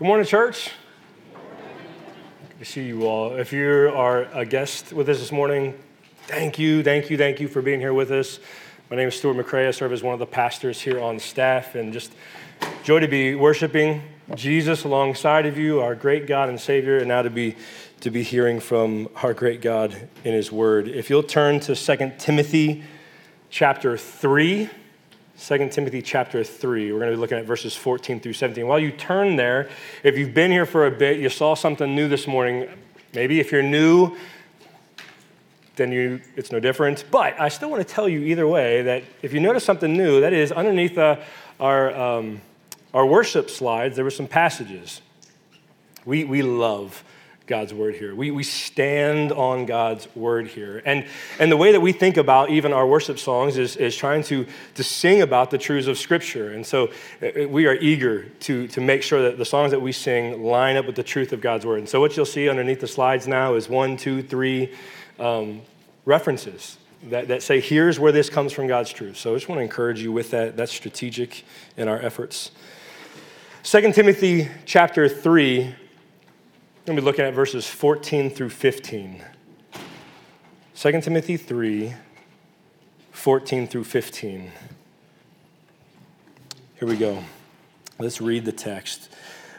Good morning, church. Good to see you all. If you are a guest with us this morning, thank you, thank you, thank you for being here with us. My name is Stuart McCray. I serve as one of the pastors here on staff, and just joy to be worshiping Jesus alongside of you, our great God and Savior, and now to be to be hearing from our great God in His Word. If you'll turn to 2 Timothy chapter 3. 2 Timothy chapter 3. We're going to be looking at verses 14 through 17. While you turn there, if you've been here for a bit, you saw something new this morning. Maybe if you're new, then you, it's no different. But I still want to tell you either way that if you notice something new, that is underneath uh, our, um, our worship slides, there were some passages. We, we love God's word here. We, we stand on God's word here. And, and the way that we think about even our worship songs is, is trying to, to sing about the truths of Scripture. And so uh, we are eager to, to make sure that the songs that we sing line up with the truth of God's word. And so what you'll see underneath the slides now is one, two, three um, references that, that say, here's where this comes from God's truth. So I just want to encourage you with that. That's strategic in our efforts. 2 Timothy chapter 3 going to be looking at verses 14 through 15. 2 Timothy 3, 14 through 15. Here we go. Let's read the text.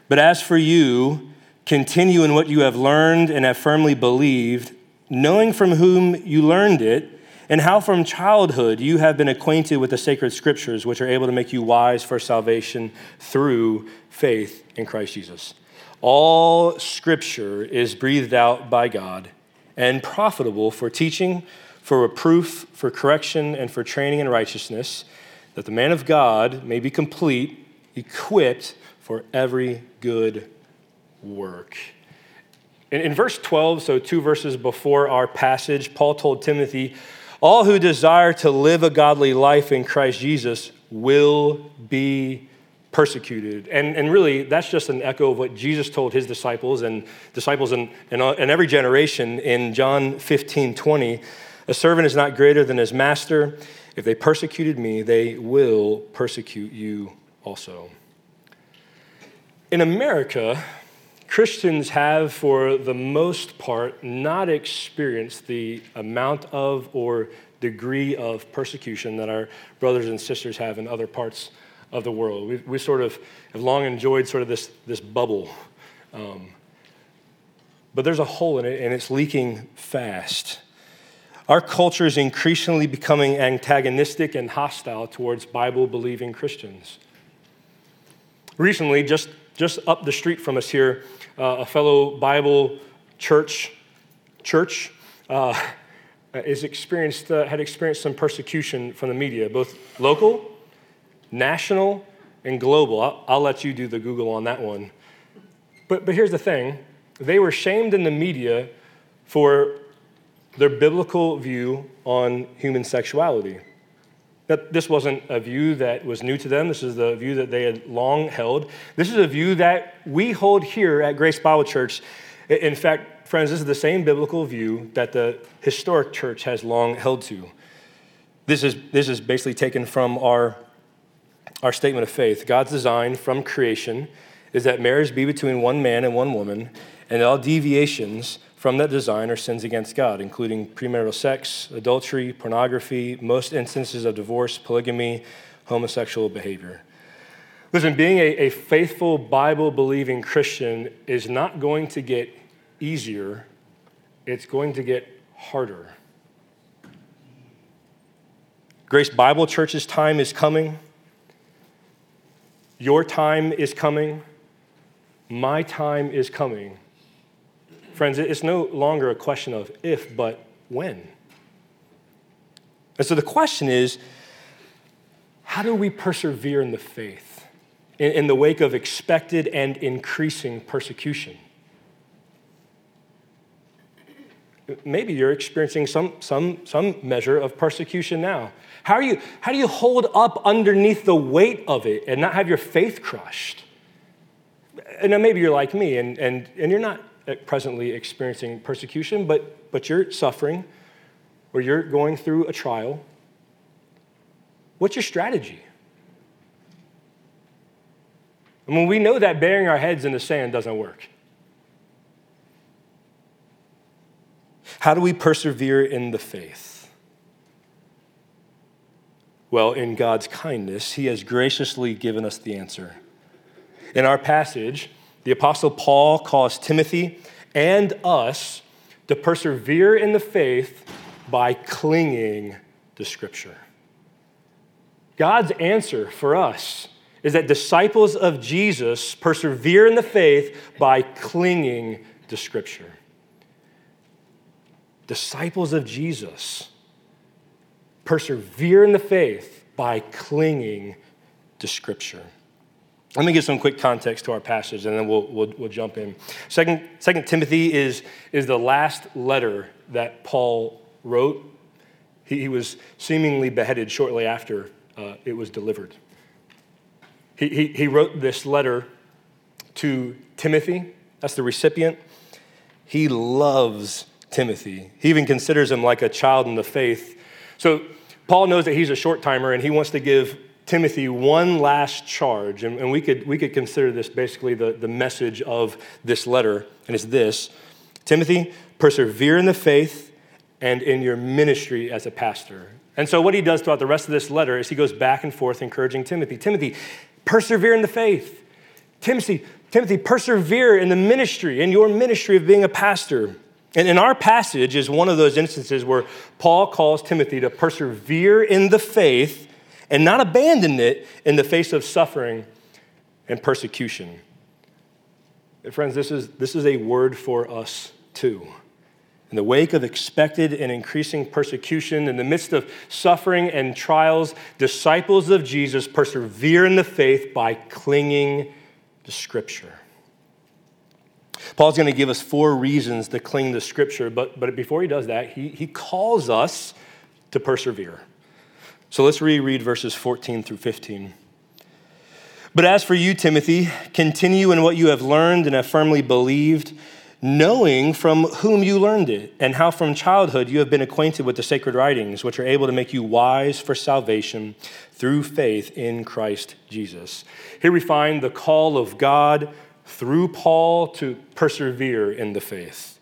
But as for you, continue in what you have learned and have firmly believed, knowing from whom you learned it, and how from childhood you have been acquainted with the sacred scriptures, which are able to make you wise for salvation through faith in Christ Jesus. All scripture is breathed out by God and profitable for teaching, for reproof, for correction, and for training in righteousness, that the man of God may be complete, equipped for every good work. In, in, verse 12, so two verses before our passage, Paul told Timothy, All who desire to live a godly life in Christ Jesus will be persecuted. And, and really, that's just an echo of what Jesus told his disciples and disciples in, in, uh, in, every generation in John 15 20. A servant is not greater than his master. If they persecuted me, they will persecute you also. In America, Christians have, for the most part, not experienced the amount of or degree of persecution that our brothers and sisters have in other parts of the world. We, we sort of have long enjoyed sort of this, this bubble. Um, but there's a hole in it and it's leaking fast. Our culture is increasingly becoming antagonistic and hostile towards Bible believing Christians. Recently, just, just up the street from us here, uh, a fellow Bible church church uh, is experienced, uh, had experienced some persecution from the media, both local national and global. I'll, I'll, let you do the Google on that one. But, but here's the thing they were shamed in the media for their biblical view on human sexuality. That this wasn't a view that was new to them. This is the view that they had long held. This is a view that we hold here at Grace Bible Church. In fact, friends, this is the same biblical view that the historic church has long held to. This is, this is basically taken from our our statement of faith. God's design from creation is that marriage be between one man and one woman, and all deviations from that design are sins against God, including premarital sex, adultery, pornography, most instances of divorce, polygamy, homosexual behavior. Listen, being a, a faithful, Bible believing Christian is not going to get easier, it's going to get harder. Grace Bible Church's time is coming. Your time is coming. My time is coming. Friends, it's no longer a question of if, but when. And so the question is how do we persevere in the faith in, in the wake of expected and increasing persecution? Maybe you're experiencing some, some, some measure of persecution now. How, are you, how do you hold up underneath the weight of it and not have your faith crushed? And then maybe you're like me and, and, and you're not uh, presently experiencing persecution, but, but you're suffering or you're going through a trial. What's your strategy? I mean, we know that burying our heads in the sand doesn't work. How do we persevere in the faith? Well, in God's kindness, He has graciously given us the answer. In our passage, the Apostle Paul calls Timothy and us to persevere in the faith by clinging to Scripture. God's answer for us is that disciples of Jesus persevere in the faith by clinging to Scripture. Disciples of Jesus persevere in the faith by clinging to Scripture. Let me give some quick context to our passage and then we'll, we'll, we'll jump in. Second, Second Timothy is, is the last letter that Paul wrote. He, he was seemingly beheaded shortly after uh, it was delivered. He, he, he wrote this letter to Timothy, that's the recipient. He loves Timothy. He even considers him like a child in the faith. So Paul knows that he's a short timer and he wants to give Timothy one last charge, and, and we, could, we could consider this basically the, the message of this letter, and it's this Timothy, persevere in the faith and in your ministry as a pastor. And so, what he does throughout the rest of this letter is he goes back and forth encouraging Timothy Timothy, persevere in the faith. Timothy, Timothy, persevere in the ministry, in your ministry of being a pastor. And in our passage is one of those instances where Paul calls Timothy to persevere in the faith and not abandon it in the face of suffering and persecution. And friends, this is, this is a word for us too. In the wake of expected and increasing persecution, in the midst of suffering and trials, disciples of Jesus persevere in the faith by clinging to Scripture. Paul's going to give us four reasons to cling to Scripture, but, but before he does that, he, he calls us to persevere. So let's reread verses 14 through 15. But as for you, Timothy, continue in what you have learned and have firmly believed, knowing from whom you learned it, and how from childhood you have been acquainted with the sacred writings, which are able to make you wise for salvation through faith in Christ Jesus. Here we find the call of God through Paul to persevere in the faith.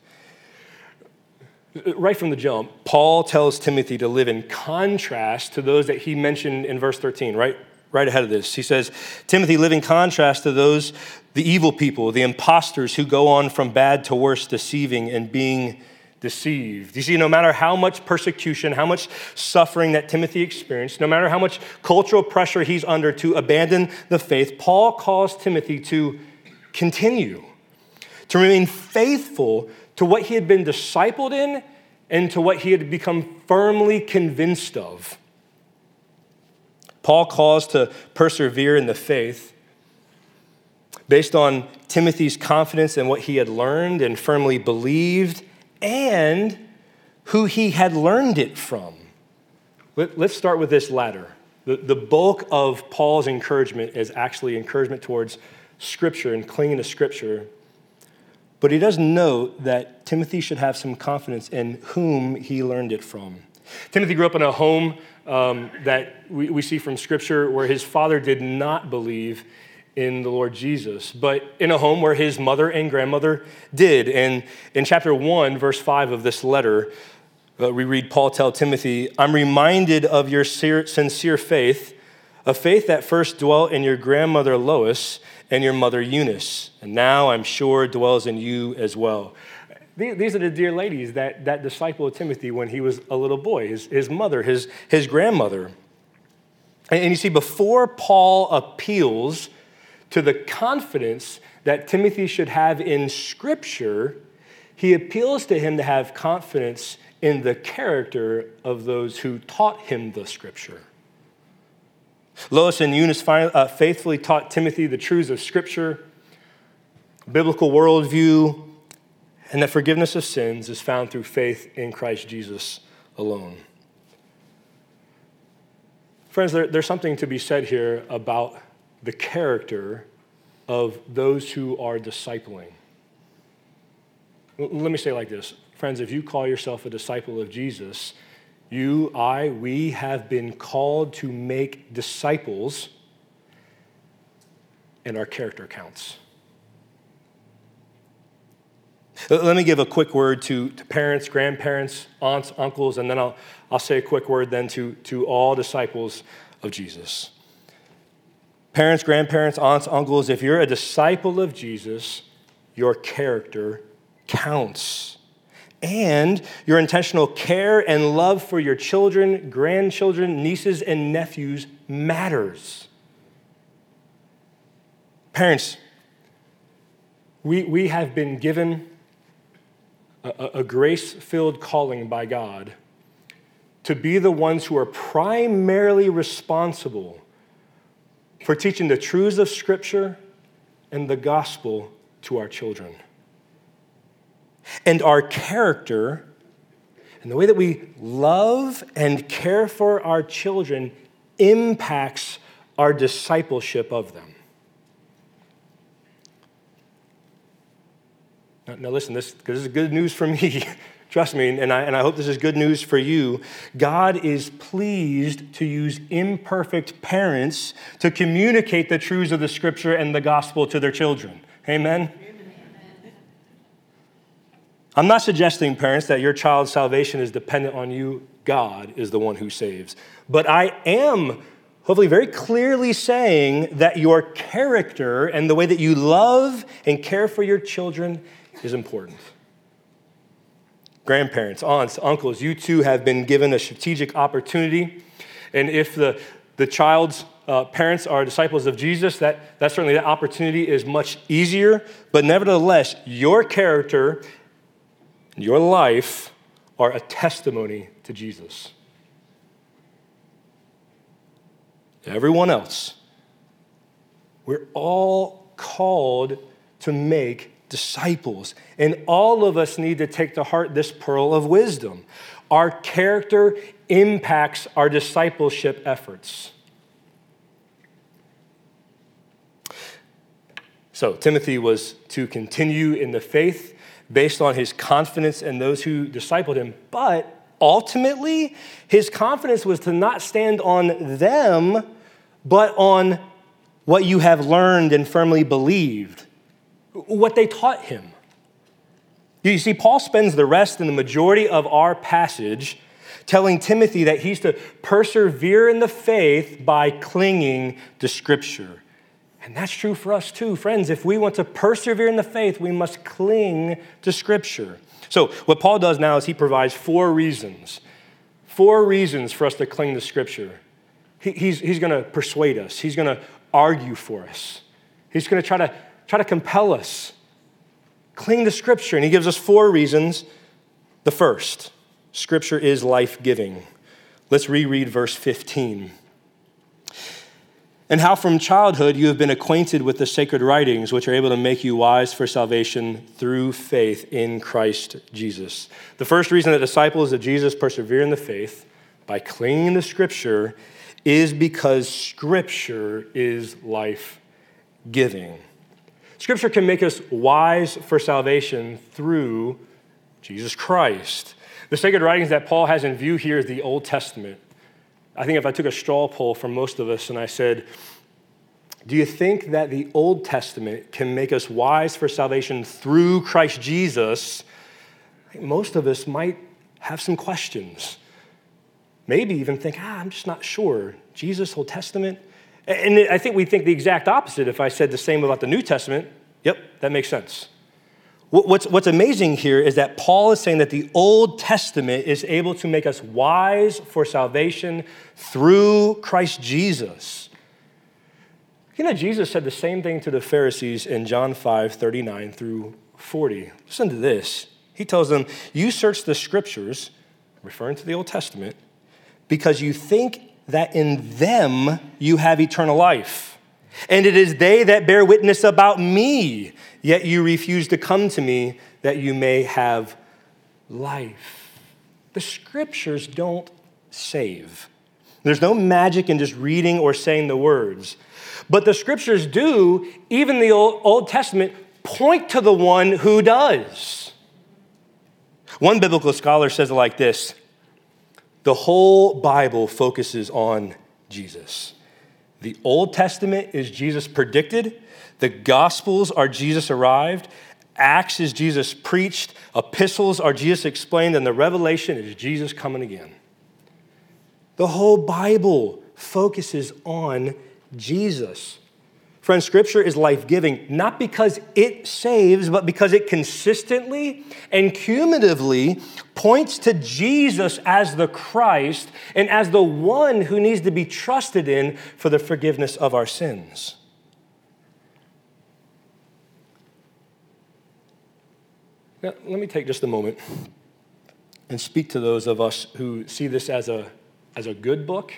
Right from the jump, Paul tells Timothy to live in contrast to those that he mentioned in verse 13, right? Right ahead of this. He says, Timothy, live in contrast to those, the evil people, the imposters who go on from bad to worse, deceiving and being deceived. You see, no matter how much persecution, how much suffering that Timothy experienced, no matter how much cultural pressure he's under to abandon the faith, Paul calls Timothy to continue, to remain faithful to what he had been discipled in and to what he had become firmly convinced of. Paul calls to persevere in the faith based on Timothy's confidence in what he had learned and firmly believed and who he had learned it from. Let, us start with this latter. The, the bulk of Paul's encouragement is actually encouragement towards Scripture and clinging to Scripture but he does note that Timothy should have some confidence in whom he learned it from. Timothy grew up in a home um, that we, we see from Scripture where his father did not believe in the Lord Jesus, but in a home where his mother and grandmother did. And in chapter 1, verse 5 of this letter, uh, we read Paul tell Timothy, I'm reminded of your sincere faith, a faith that first dwelt in your grandmother Lois and your mother Eunice, and now I'm sure dwells in you as well. These are the dear ladies that, that disciple Timothy when he was a little boy, his, his mother, his, his grandmother. And, and you see, before Paul appeals to the confidence that Timothy should have in Scripture, he appeals to him to have confidence in the character of those who taught him the Scripture. Lois and Eunice uh, faithfully taught Timothy the truths of Scripture, biblical worldview, and that forgiveness of sins is found through faith in Christ Jesus alone. Friends, there, there's something to be said here about the character of those who are discipling. Let me say like this Friends, if you call yourself a disciple of Jesus, you, I, we have been called to make disciples and our character counts. Let me give a quick word to, to parents, grandparents, aunts, uncles, and then I'll, I'll say a quick word then to, to all disciples of Jesus. Parents, grandparents, aunts, uncles, if you're a disciple of Jesus, your character counts. And your intentional care and love for your children, grandchildren, nieces, and nephews matters. Parents, we, we have been given a, a grace filled calling by God to be the ones who are primarily responsible for teaching the truths of Scripture and the gospel to our children. And our character and the way that we love and care for our children impacts our discipleship of them. Now, now listen, this, this is good news for me. Trust me, and I, and I hope this is good news for you. God is pleased to use imperfect parents to communicate the truths of the scripture and the gospel to their children. Amen? I'm not suggesting, parents, that your child's salvation is dependent on you. God is the one who saves. But I am hopefully very clearly saying that your character and the way that you love and care for your children is important. Grandparents, aunts, uncles, you too have been given a strategic opportunity. And if the, the child's uh, parents are disciples of Jesus, that, that certainly that opportunity is much easier. But nevertheless, your character, your life are a testimony to Jesus. Everyone else, we're all called to make disciples. And all of us need to take to heart this pearl of wisdom. Our character impacts our discipleship efforts. So, Timothy was to continue in the faith based on his confidence in those who discipled him, but ultimately, his confidence was to not stand on them, but on what you have learned and firmly believed what they taught him. You see, Paul spends the rest and the majority of our passage telling Timothy that he's to persevere in the faith by clinging to Scripture. And that's true for us too, friends. If we want to persevere in the faith, we must cling to Scripture. So, what Paul does now is he provides four reasons. Four reasons for us to cling to Scripture. He, he's he's going to persuade us, he's going to argue for us, he's going to try to try to compel us. Cling to Scripture. And he gives us four reasons. The first, Scripture is life giving. Let's reread verse 15. And how from childhood you have been acquainted with the sacred writings, which are able to make you wise for salvation through faith in Christ Jesus. The first reason that disciples of Jesus persevere in the faith by clinging to Scripture is because Scripture is life giving. Scripture can make us wise for salvation through Jesus Christ. The sacred writings that Paul has in view here is the Old Testament. I think if I took a straw poll from most of us and I said, Do you think that the Old Testament can make us wise for salvation through Christ Jesus? most of us might have some questions. Maybe even think, ah, I'm just not sure. Jesus, Old Testament, and I think we think the exact opposite if I said the same about the New Testament. Yep, that makes sense. What's, what's amazing here is that Paul is saying that the Old Testament is able to make us wise for salvation through Christ Jesus. You know, Jesus said the same thing to the Pharisees in John 5 39 through 40. Listen to this. He tells them, You search the scriptures, referring to the Old Testament, because you think that in them you have eternal life. And it is they that bear witness about me, yet you refuse to come to me that you may have life. The scriptures don't save. There's no magic in just reading or saying the words. But the scriptures do, even the Old Testament, point to the one who does. One biblical scholar says it like this the whole Bible focuses on Jesus. The Old Testament is Jesus predicted, The Gospels are Jesus arrived, Acts is Jesus preached, epistles are Jesus explained, and the Revelation is Jesus coming again. The whole Bible focuses on Jesus. Friends, Scripture is life giving, not because it saves, but because it consistently and cumulatively points to Jesus as the Christ and as the one who needs to be trusted in for the forgiveness of our sins. Now, let me take just a moment and speak to those of us who see this as a, as a good book,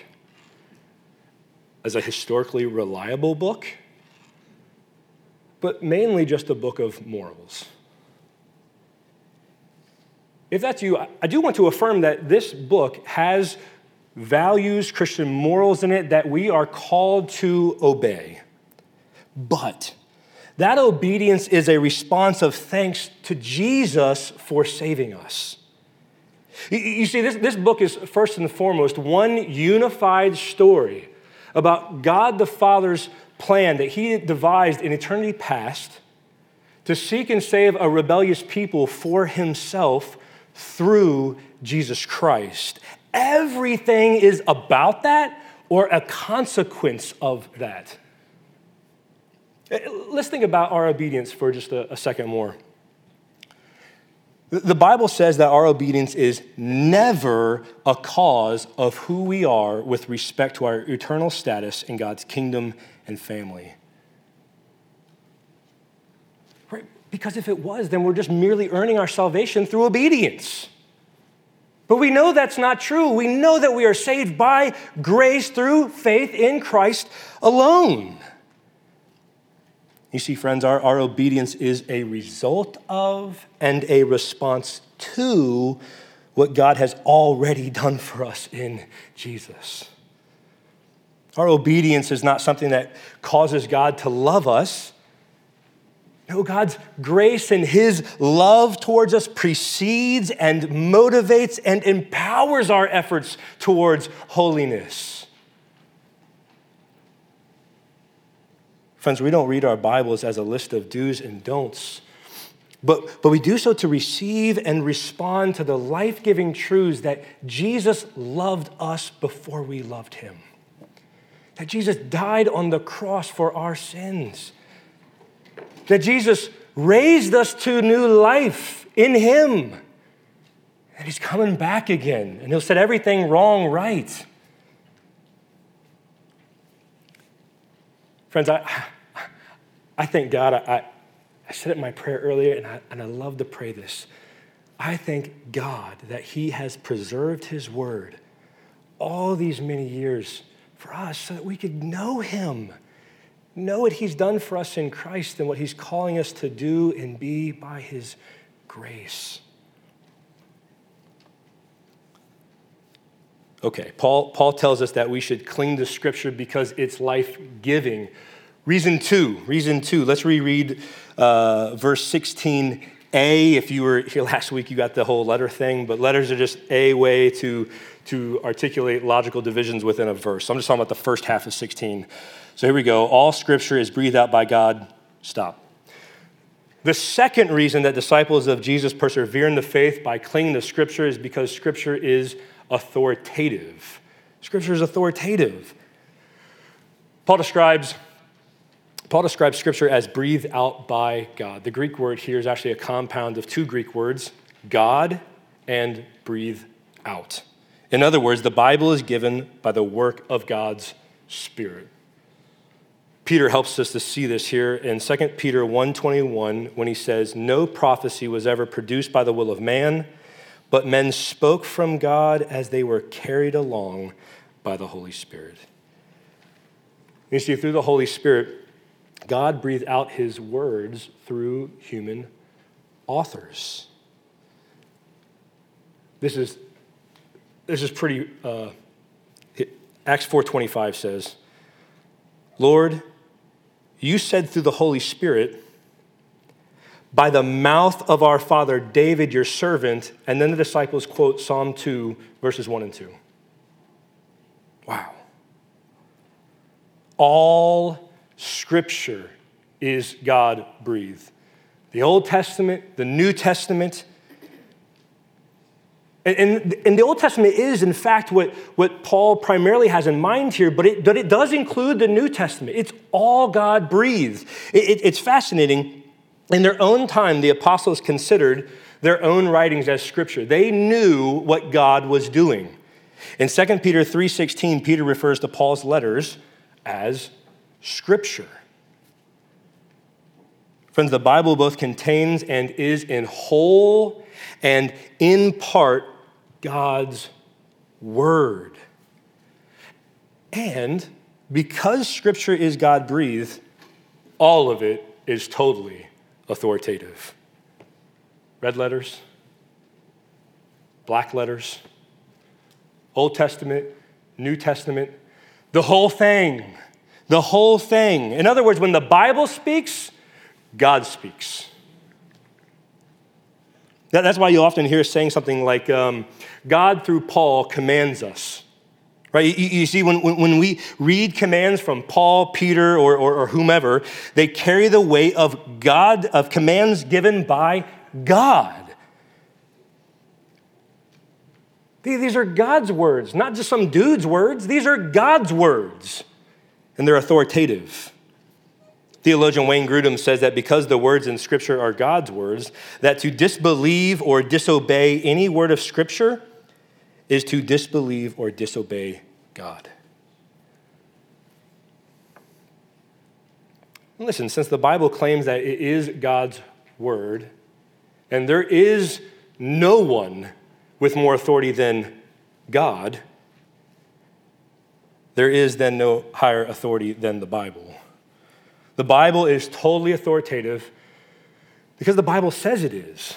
as a historically reliable book but mainly just a book of morals. If that's you, I do want to affirm that this book has values, Christian morals in it that we are called to obey. But that obedience is a response of thanks to Jesus for saving us. You see, this, this book is first and foremost one unified story about God the Father's plan that he devised in eternity past to seek and save a rebellious people for himself through Jesus Christ. Everything is about that or a consequence of that. Uh, let's think about our obedience for just a, a second more. The Bible says that our obedience is never a cause of who we are with respect to our eternal status in God's kingdom and family. Right? Because if it was, then we're just merely earning our salvation through obedience. But we know that's not true. We know that we are saved by grace through faith in Christ alone. You see, friends, our, our obedience is a result of and a response to what God has already done for us in Jesus. Our obedience is not something that causes God to love us. No, God's grace and His love towards us precedes and motivates and empowers our efforts towards holiness. Friends, we don't read our Bibles as a list of do's and don'ts, but, but we do so to receive and respond to the life giving truths that Jesus loved us before we loved him. That Jesus died on the cross for our sins. That Jesus raised us to new life in him. And he's coming back again, and he'll set everything wrong right. Friends, I, I thank God. I, I said it in my prayer earlier, and I, and I love to pray this. I thank God that He has preserved His word all these many years for us so that we could know Him, know what He's done for us in Christ and what He's calling us to do and be by His grace. Okay, Paul, Paul tells us that we should cling to Scripture because it's life giving. Reason two, reason two. Let's reread uh, verse 16a. If you were here last week, you got the whole letter thing, but letters are just a way to, to articulate logical divisions within a verse. So I'm just talking about the first half of 16. So here we go. All scripture is breathed out by God. Stop. The second reason that disciples of Jesus persevere in the faith by clinging to Scripture is because Scripture is authoritative. Scripture is authoritative. Paul describes Paul describes Scripture as breathed out by God. The Greek word here is actually a compound of two Greek words, God and breathe out. In other words, the Bible is given by the work of God's Spirit. Peter helps us to see this here in 2 Peter 1:21 when he says, "No prophecy was ever produced by the will of man, but men spoke from God as they were carried along by the Holy Spirit. You see, through the Holy Spirit, God breathed out his words through human authors. This is, this is pretty, uh, Acts 4.25 says, Lord, you said through the Holy Spirit, by the mouth of our father David, your servant. And then the disciples quote Psalm 2, verses 1 and 2. Wow. All scripture is God breathed. The Old Testament, the New Testament, and, and, the Old Testament is, in fact, what, what Paul primarily has in mind here, but it, but it does include the New Testament. It's all God breathed. It, it, it's fascinating. In their own time, the apostles considered their own writings as scripture. They knew what God was doing. In 2 Peter 3:16, Peter refers to Paul's letters as scripture. Friends, the Bible both contains and is in whole and in part God's word. And because scripture is God breathed, all of it is totally authoritative. Red letters, black letters, Old Testament, New Testament, the whole thing. The whole thing. In other words, when the Bible speaks, God speaks. That's why you often hear saying something like, um, God through Paul commands us. Right? You, you see, when, when we read commands from Paul, Peter, or, or, or whomever, they carry the weight of God, of commands given by God. These are God's words, not just some dude's words. These are God's words, and they're authoritative. Theologian Wayne Grudem says that because the words in Scripture are God's words, that to disbelieve or disobey any word of Scripture is to disbelieve or disobey God. Listen, since the Bible claims that it is God's word, and there is no one with more authority than God, there is then no higher authority than the Bible. The Bible is totally authoritative because the Bible says it is.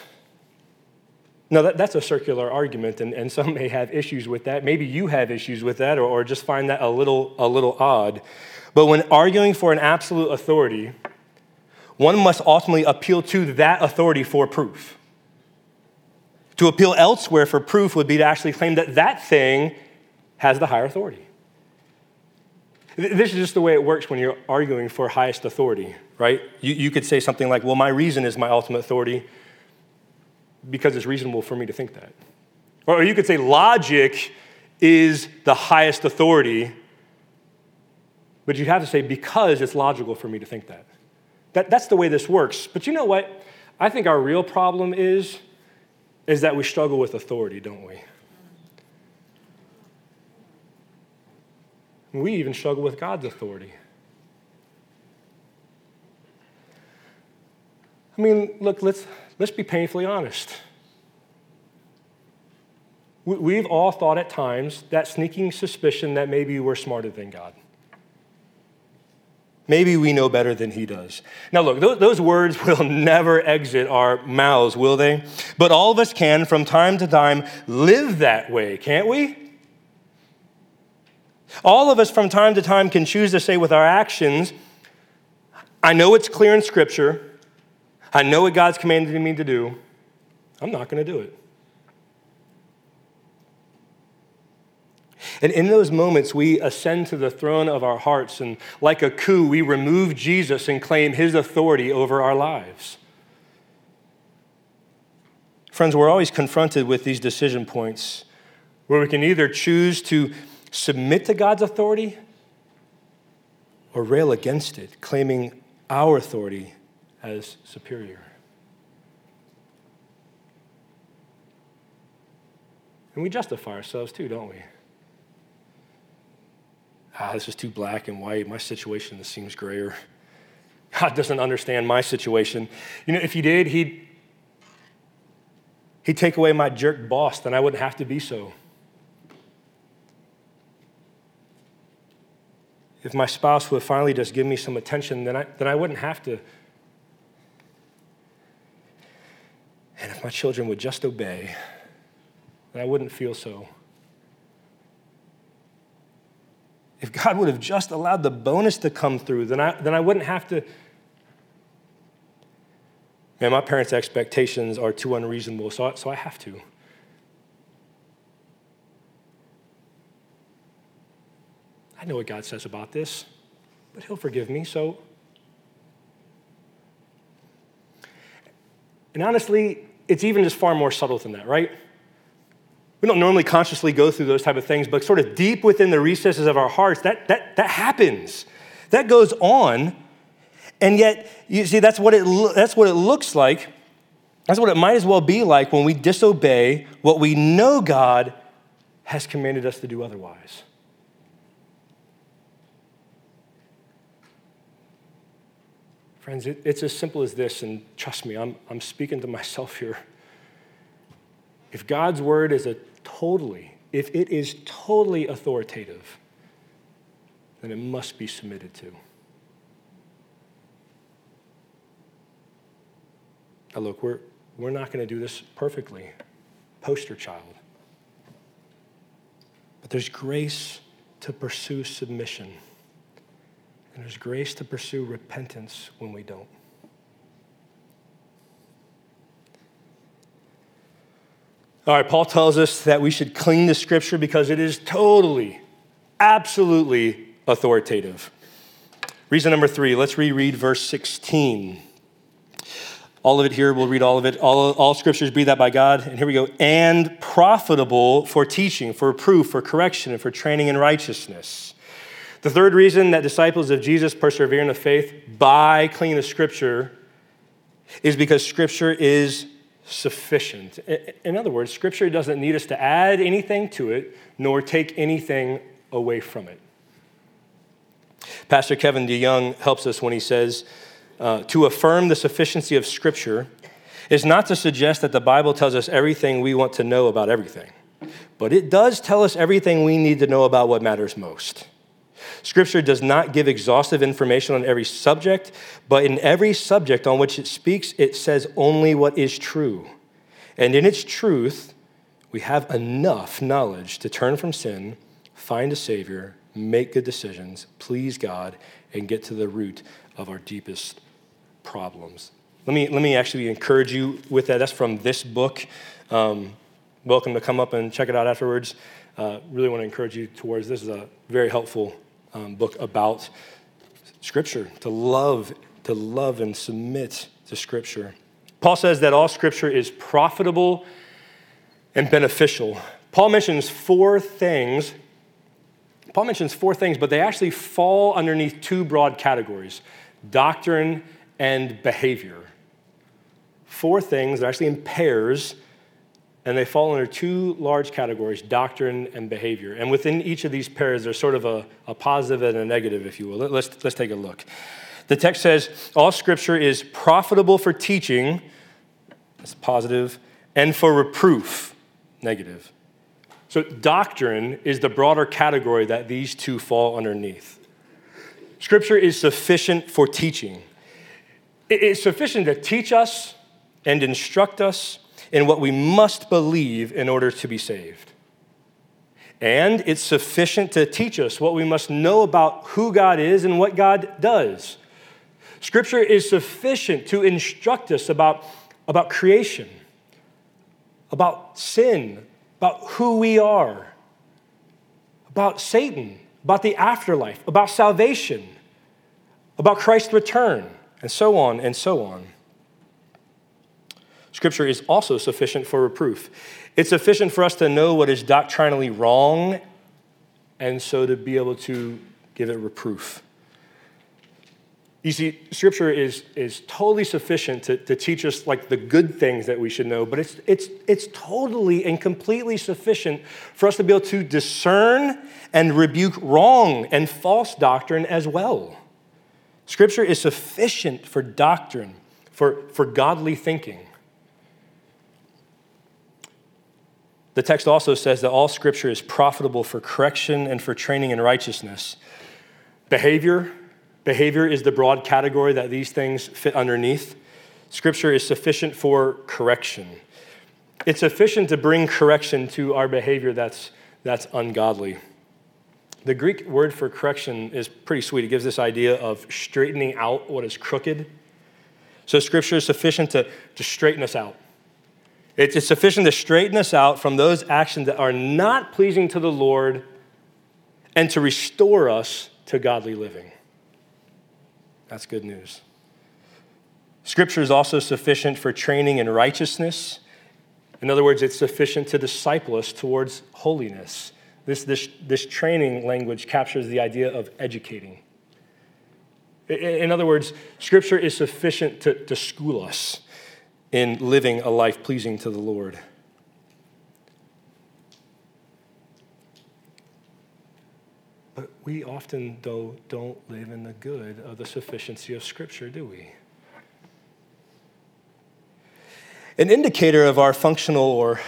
Now, that, that's a circular argument, and, and some may have issues with that. Maybe you have issues with that or, or just find that a little, a little odd. But when arguing for an absolute authority, one must ultimately appeal to that authority for proof. To appeal elsewhere for proof would be to actually claim that that thing has the higher authority. This is just the way it works when you're arguing for highest authority, right? You, you could say something like, well, my reason is my ultimate authority because it's reasonable for me to think that. Or you could say logic is the highest authority, but you have to say because it's logical for me to think that. that. That's the way this works. But you know what? I think our real problem is, is that we struggle with authority, don't we? We even struggle with God's authority. I mean, look, let's, let's be painfully honest. We've all thought at times that sneaking suspicion that maybe we're smarter than God. Maybe we know better than he does. Now, look, those words will never exit our mouths, will they? But all of us can, from time to time, live that way, can't we? All of us from time to time can choose to say with our actions, I know it's clear in Scripture, I know what God's commanded me to do, I'm not going to do it. And in those moments, we ascend to the throne of our hearts, and like a coup, we remove Jesus and claim his authority over our lives. Friends, we're always confronted with these decision points where we can either choose to submit to God's authority or rail against it, claiming our authority as superior. And we justify ourselves too, don't we? Ah, this is too black and white. My situation seems grayer. God doesn't understand my situation. You know, if he did, he'd, he'd take away my jerk boss, then I wouldn't have to be so. If my spouse would finally just give me some attention, then I, then I wouldn't have to. And if my children would just obey, then I wouldn't feel so. If God would have just allowed the bonus to come through, then I, then I wouldn't have to. Man, my parents' expectations are too unreasonable, so I, so I have to. I know what God says about this, but He'll forgive me, so And honestly, it's even just far more subtle than that, right? We don't normally consciously go through those type of things, but sort of deep within the recesses of our hearts, that, that, that happens. That goes on. And yet, you see, that's what, it, that's what it looks like. That's what it might as well be like when we disobey what we know God has commanded us to do otherwise. Friends, it, it's as simple as this, and trust me, I'm, I'm speaking to myself here. If God's word is a totally, if it is totally authoritative, then it must be submitted to. Now, look, we're, we're not going to do this perfectly. Poster child. But there's grace to pursue submission. And there's grace to pursue repentance when we don't. All right, Paul tells us that we should cling to Scripture because it is totally, absolutely authoritative. Reason number three, let's reread verse 16. All of it here, we'll read all of it. All, all scriptures breathed out by God. And here we go. And profitable for teaching, for proof, for correction, and for training in righteousness the third reason that disciples of Jesus persevere in the faith by clinging to Scripture is because Scripture is sufficient. In other words, Scripture doesn't need us to add anything to it nor take anything away from it. Pastor Kevin DeYoung helps us when he says, uh, to affirm the sufficiency of Scripture is not to suggest that the Bible tells us everything we want to know about everything, but it does tell us everything we need to know about what matters most. Scripture does not give exhaustive information on every subject, but in every subject on which it speaks, it says only what is true. And in its truth, we have enough knowledge to turn from sin, find a Savior, make good decisions, please God, and get to the root of our deepest problems. Let me, let me actually encourage you with that. That's from this book. Um, welcome to come up and check it out afterwards. Uh, really want to encourage you towards this is a very helpful um, book about Scripture, to love, to love and submit to Scripture. Paul says that all Scripture is profitable and beneficial. Paul mentions four things. Paul mentions four things, but they actually fall underneath two broad categories doctrine and behavior. Four things, they're actually in pairs and they fall under two large categories doctrine and behavior. And within each of these pairs, there's sort of a, a positive and a negative, if you will. Let's, let's take a look. The text says, All scripture is profitable for teaching, that's positive, and for reproof, negative. So, doctrine is the broader category that these two fall underneath. Scripture is sufficient for teaching, it's sufficient to teach us and instruct us in what we must believe in order to be saved. And it's sufficient to teach us what we must know about who God is and what God does. Scripture is sufficient to instruct us about, about creation, about sin, about who we are, about Satan, about the afterlife, about salvation, about Christ's return, and so on and so on. Scripture is also sufficient for reproof. It's sufficient for us to know what is doctrinally wrong and so to be able to give it reproof. You see, Scripture is, is totally sufficient to, to teach us like the good things that we should know, but it's, it's, it's totally and completely sufficient for us to be able to discern and rebuke wrong and false doctrine as well. Scripture is sufficient for doctrine, for, for godly thinking. The text also says that all scripture is profitable for correction and for training in righteousness. Behavior, behavior is the broad category that these things fit underneath. Scripture is sufficient for correction. It's sufficient to bring correction to our behavior that's, that's ungodly. The Greek word for correction is pretty sweet. It gives this idea of straightening out what is crooked. So, Scripture is sufficient to, to straighten us out. It's sufficient to straighten us out from those actions that are not pleasing to the Lord and to restore us to godly living. That's good news. Scripture is also sufficient for training in righteousness. In other words, it's sufficient to disciple us towards holiness. This, this, this training language captures the idea of educating. In other words, Scripture is sufficient to, to school us in living a life pleasing to the Lord. But we often, though, don't live in the good of the sufficiency of Scripture, do we? An indicator of our functional or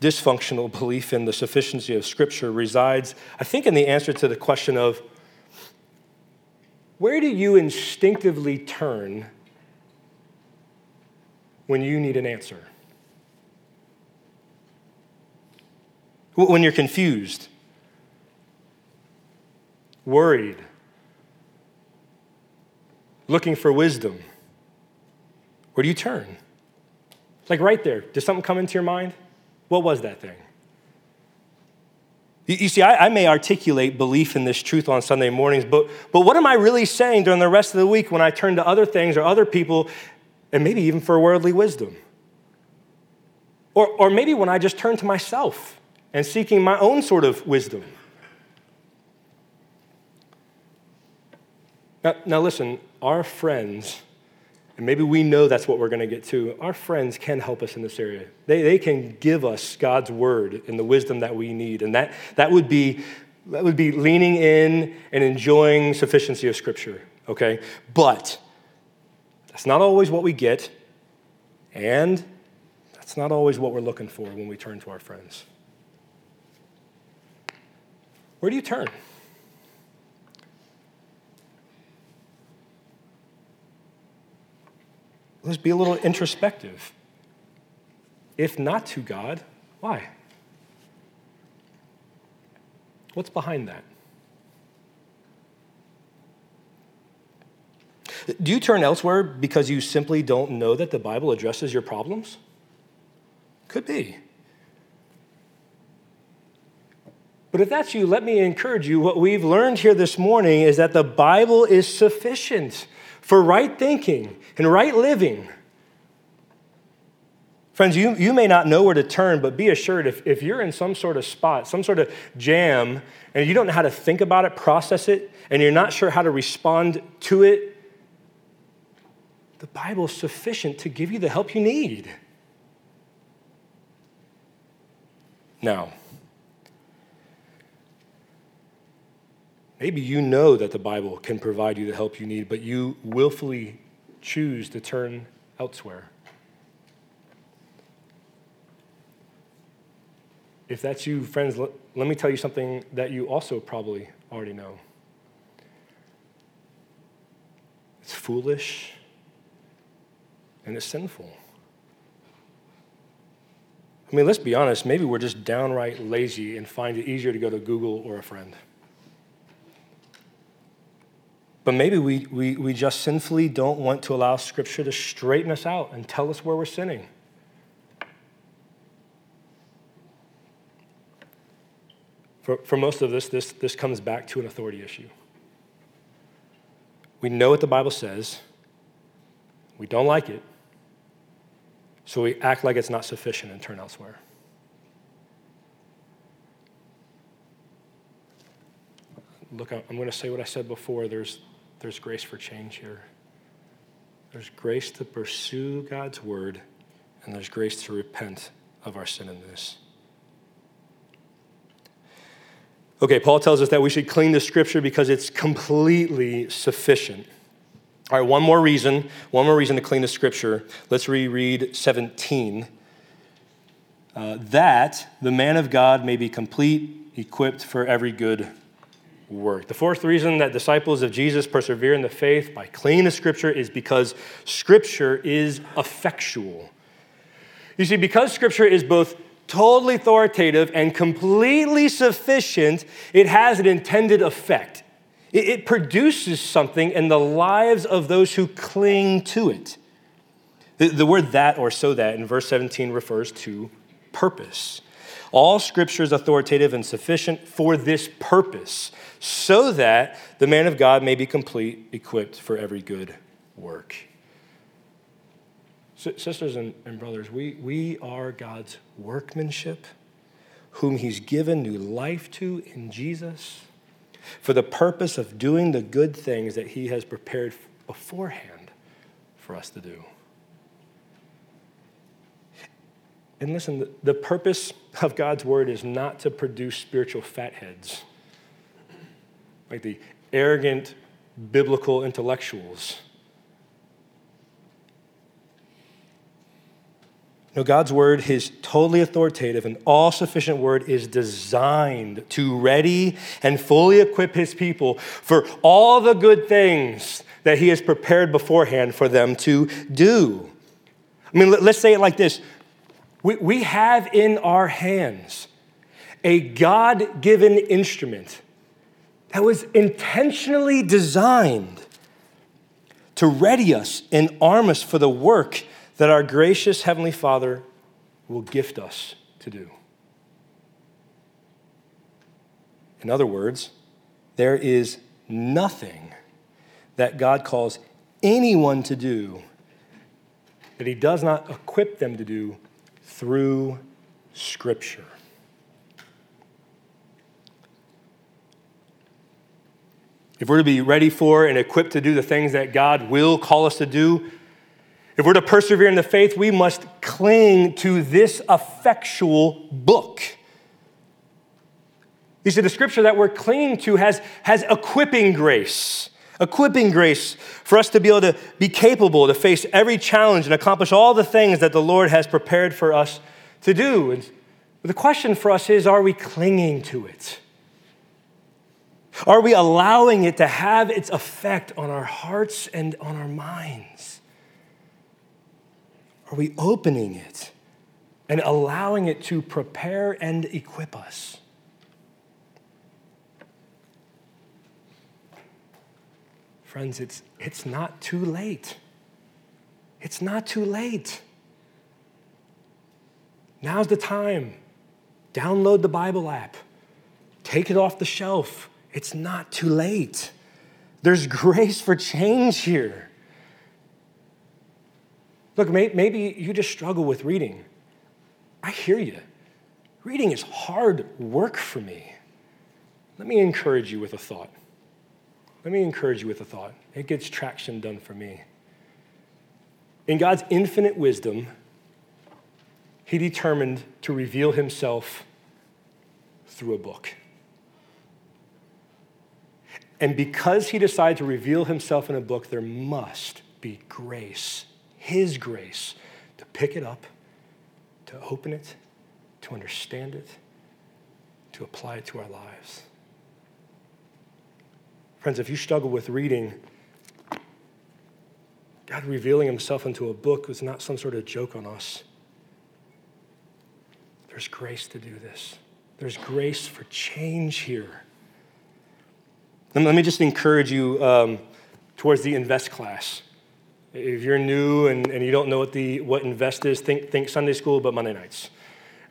dysfunctional belief in the sufficiency of Scripture resides, I think, in the answer to the question of where do you instinctively turn when you need an answer? When you're confused, worried, looking for wisdom, where do you turn? Like right there, did something come into your mind? What was that thing? You, see, I, I, may articulate belief in this truth on Sunday mornings, but, but what am I really saying during the rest of the week when I turn to other things or other people, and maybe even for worldly wisdom? Or, or maybe when I just turn to myself and seeking my own sort of wisdom. Now, now listen, our friends and maybe we know that's what we're going to get to. Our friends can help us in this area. They, they can give us God's word and the wisdom that we need. And that, that, would be, that would be leaning in and enjoying sufficiency of Scripture, okay? But that's not always what we get. And that's not always what we're looking for when we turn to our friends. Where do you turn? Let's be a little introspective. If not to God, why? What's behind that? Do you turn elsewhere because you simply don't know that the Bible addresses your problems? Could be. But if that's you, let me encourage you. What we've learned here this morning is that the Bible is sufficient for right thinking and right living. Friends, you, you may not know where to turn, but be assured if, if you're in some sort of spot, some sort of jam, and you don't know how to think about it, process it, and you're not sure how to respond to it, the Bible is sufficient to give you the help you need. Now, Maybe you know that the Bible can provide you the help you need, but you willfully choose to turn elsewhere. If that's you, friends, let, let me tell you something that you also probably already know. It's foolish and it's sinful. I mean, let's be honest, maybe we're just downright lazy and find it easier to go to Google or a friend. But maybe we, we, we just sinfully don't want to allow Scripture to straighten us out and tell us where we're sinning. For, for most of this, this, this comes back to an authority issue. We know what the Bible says, we don't like it, so we act like it's not sufficient and turn elsewhere. Look, I'm going to say what I said before. There's, there's grace for change here. There's grace to pursue God's word, and there's grace to repent of our sin in this. Okay, Paul tells us that we should cling to Scripture because it's completely sufficient. All right, one more reason, one more reason to clean the Scripture. Let's reread 17. Uh, that the man of God may be complete, equipped for every good work. The fourth reason that disciples of Jesus persevere in the faith by cleaning the Scripture is because Scripture is effectual. You see, because Scripture is both totally authoritative and completely sufficient, it has an intended effect. It, produces something in the lives of those who cling to it. The, the word that or so that in verse 17 refers to purpose. All scripture is authoritative and sufficient for this purpose, so that the man of God may be complete, equipped for every good work. Sisters and, and brothers, we, we are God's workmanship, whom He's given new life to in Jesus for the purpose of doing the good things that He has prepared beforehand for us to do. And listen, the purpose of God's word is not to produce spiritual fatheads, like the arrogant biblical intellectuals. No, God's word, his totally authoritative and all sufficient word, is designed to ready and fully equip his people for all the good things that he has prepared beforehand for them to do. I mean, let's say it like this we, we have in our hands a God given instrument that was intentionally designed to ready us and arm us for the work that our gracious Heavenly Father will gift us to do. In other words, there is nothing that God calls anyone to do that He does not equip them to do through Scripture. If we're to be ready for and equipped to do the things that God will call us to do, if we're to persevere in the faith, we must cling to this effectual book. You see, the scripture that we're clinging to has, has equipping grace equipping grace for us to be able to be capable to face every challenge and accomplish all the things that the Lord has prepared for us to do. And the question for us is are we clinging to it? Are we allowing it to have its effect on our hearts and on our minds? Are we opening it and allowing it to prepare and equip us? Friends, it's, it's not too late. It's not too late. Now's the time. Download the Bible app, take it off the shelf. It's not too late. There's grace for change here. Look, maybe you just struggle with reading. I hear you. Reading is hard work for me. Let me encourage you with a thought. Let me encourage you with a thought. It gets traction done for me. In God's infinite wisdom, He determined to reveal Himself through a book. And because He decided to reveal Himself in a book, there must be grace, His grace, to pick it up, to open it, to understand it, to apply it to our lives. Friends, if you struggle with reading, God revealing himself into a book was not some sort of joke on us. There's grace to do this. There's grace for change here. Let me just encourage you um, towards the invest class. If you're new and, and you don't know what, the, what invest is, think, think Sunday school, but Monday nights.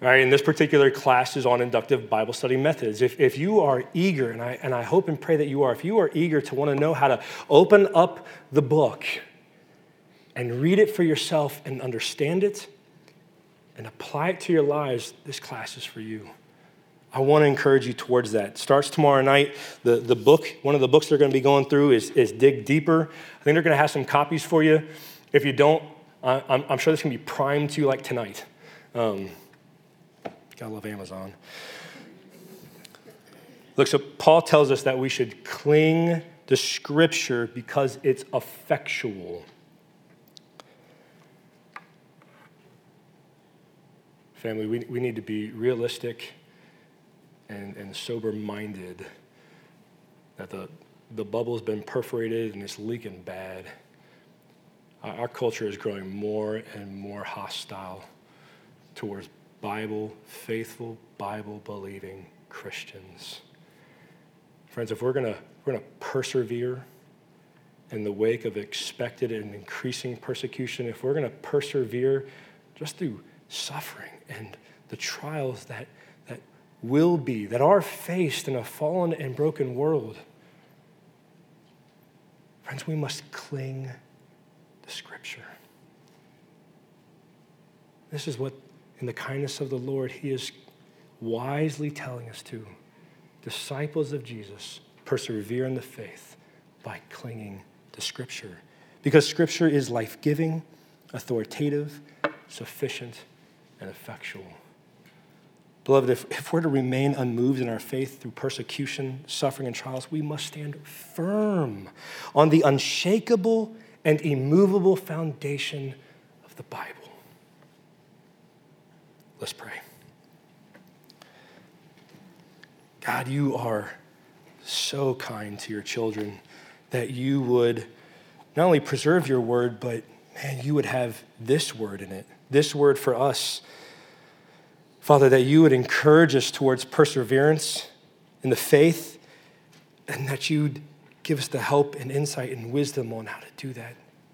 All right, and this particular class is on inductive Bible study methods. If, if you are eager, and I, and I hope and pray that you are, if you are eager to want to know how to open up the book and read it for yourself and understand it and apply it to your lives, this class is for you. I want to encourage you towards that. Starts tomorrow night. The, the book, one of the books they're going to be going through is, is Dig Deeper. I think they're going to have some copies for you. If you don't, I, I'm, I'm sure this can be primed to you like tonight. Um, Gotta love Amazon. Look, so Paul tells us that we should cling to Scripture because it's effectual. Family, we, we need to be realistic and, and sober minded that the, the bubble's been perforated and it's leaking bad. Our, our culture is growing more and more hostile towards Bible, faithful, Bible believing Christians. Friends, if we're going we're going to persevere in the wake of expected and increasing persecution, if we're going to persevere just through suffering and the trials that will be, that are faced in a fallen and broken world, friends, we must cling to Scripture. This is what, in the kindness of the Lord, He is wisely telling us to. Disciples of Jesus persevere in the faith by clinging to Scripture. Because Scripture is life giving, authoritative, sufficient, and effectual. Beloved, if, if we're to remain unmoved in our faith through persecution, suffering, and trials, we must stand firm on the unshakable and immovable foundation of the Bible. Let's pray. God, you are so kind to your children that you would not only preserve your word, but man, you would have this word in it, this word for us. Father, that you would encourage us towards perseverance in the faith, and that you'd give us the help and insight and wisdom on how to do that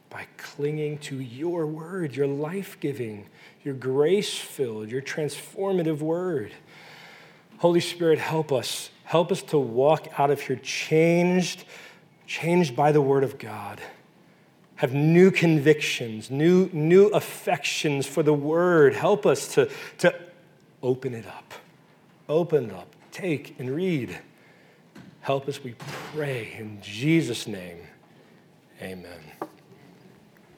by clinging to your word, your life giving, your grace filled, your transformative word. Holy Spirit, help us. Help us to walk out of here changed, changed by the word of God. Have new convictions, new, new affections for the word. Help us to, to open it up. Open it up. Take and read. Help us, we pray. In Jesus' name, amen.